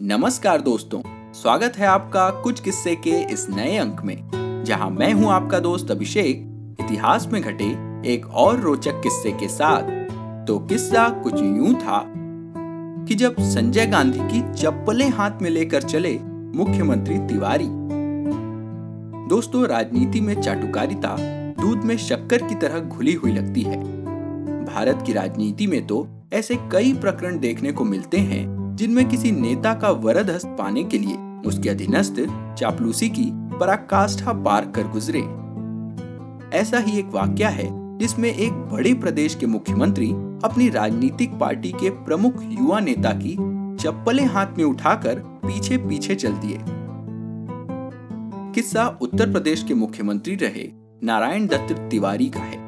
नमस्कार दोस्तों, स्वागत है आपका कुछ किस्से के इस नए अंक में, जहाँ मैं हूँ आपका दोस्त अभिषेक, इतिहास में घटे एक और रोचक किस्से के साथ। तो किस्सा कुछ यूँ था कि जब संजय गांधी की चप्पलें हाथ में लेकर चले मुख्यमंत्री तिवारी। दोस्तों, राजनीति में चाटुकारिता दूध में शक्कर की तरह घुली हुई लगती है। भारत की राजनीति में तो ऐसे कई प्रकरण देखने को मिलते हैं जिनमें किसी नेता का वरद हस्त पाने के लिए उसके अधीनस्थ चापलूसी की पराकाष्ठा पार कर गुजरे। ऐसा ही एक वाक्य है जिसमें एक बड़े प्रदेश के मुख्यमंत्री अपनी राजनीतिक पार्टी के प्रमुख युवा नेता की चप्पलें हाथ में उठाकर पीछे पीछे चल दिए। किस्सा उत्तर प्रदेश के मुख्यमंत्री रहे नारायण दत्त तिवारी का है।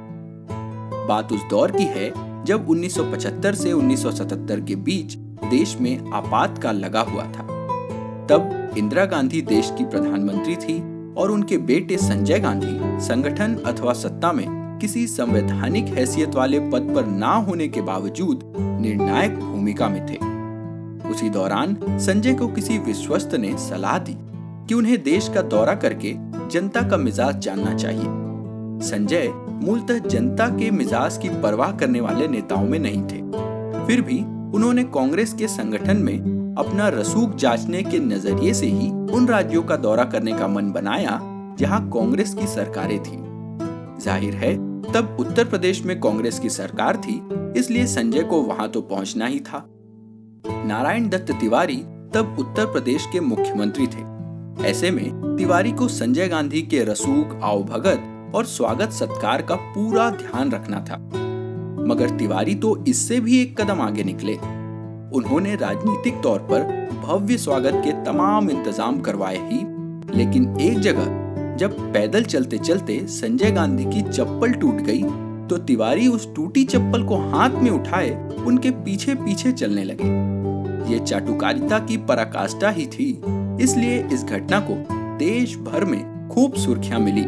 बात उस दौर की है जब 1975 से 1977 के बीच देश में आपातकाल लगा हुआ था। तब इंदिरा गांधी देश की प्रधानमंत्री थी और उनके बेटे संजय गांधी संगठन अथवा सत्ता में किसी संवैधानिक हैसियत वाले पद पर ना होने के बावजूद निर्णायक भूमिका में थे। उसी दौरान संजय को किसी विश्वस्त ने सलाह दी कि उन्हें देश का दौरा करके जनता का मिजाज जानना चाहिए। संजय मूलतः जनता के मिजाज की परवाह करने वाले नेताओं में नहीं थे। फिर भी उन्होंने कांग्रेस के संगठन में अपना रसूख जांचने के नज़रिए से ही उन राज्यों का दौरा करने का मन बनाया, जहाँ कांग्रेस की सरकारें थी। ज़ाहिर है, तब उत्तर प्रदेश में कांग्रेस की सरकार थी, इसलिए संजय को वहाँ तो पहुँचना ही था। नारायण दत्त तिवारी तब उत्तर प्रदेश के मुख्यमंत्री थे। ऐसे में तिवारी को संजय गांधी के रसूख आवभगत और स्वागत सत्कार का पूरा ध्यान रखना था। मगर तिवारी तो इससे भी एक कदम आगे निकले। उन्होंने राजनीतिक तौर पर भव्य स्वागत के तमाम इंतज़ाम करवाए ही, लेकिन एक जगह जब पैदल चलते चलते संजय गांधी की चप्पल टूट गई तो तिवारी उस टूटी चप्पल को हाथ में उठाए उनके पीछे पीछे चलने लगे। ये चाटुकारिता की पराकाष्ठा ही थी, इसलिए इस घटना को देश भर में खूब सुर्खियाँ मिली।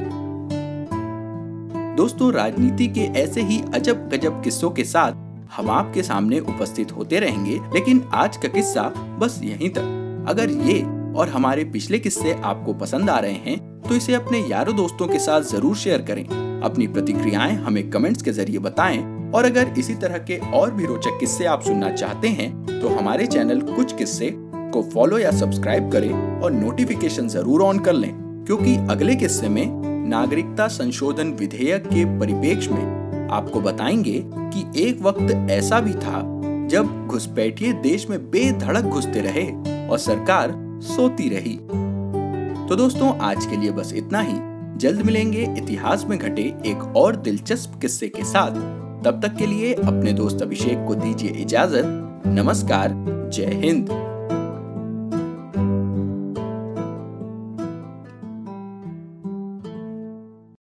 दोस्तों, राजनीति के ऐसे ही अजब गजब किस्सों के साथ हम आपके सामने उपस्थित होते रहेंगे, लेकिन आज का किस्सा बस यहीं तक। अगर ये और हमारे पिछले किस्से आपको पसंद आ रहे हैं तो इसे अपने यारों दोस्तों के साथ ज़रूर शेयर करें। अपनी प्रतिक्रियाएँ हमें कमेंट्स के ज़रिए बताएँ, और अगर इसी तरह के और भी रोचक किस्से आप सुनना चाहते हैं तो हमारे चैनल कुछ किस्से को फॉलो या सब्सक्राइब करें और नोटिफिकेशन ज़रूर ऑन कर लें, क्योंकि अगले किस्से में नागरिकता संशोधन विधेयक के परिप्रेक्ष्य में आपको बताएँगे कि एक वक्त ऐसा भी था जब घुसपैठिए देश में बेधड़क घुसते रहे और सरकार सोती रही। तो दोस्तों, आज के लिए बस इतना ही। जल्द मिलेंगे इतिहास में घटे एक और दिलचस्प किस्से के साथ। तब तक के लिए अपने दोस्त अभिषेक को दीजिए इजाज़त। नमस्कार, जय हिंद।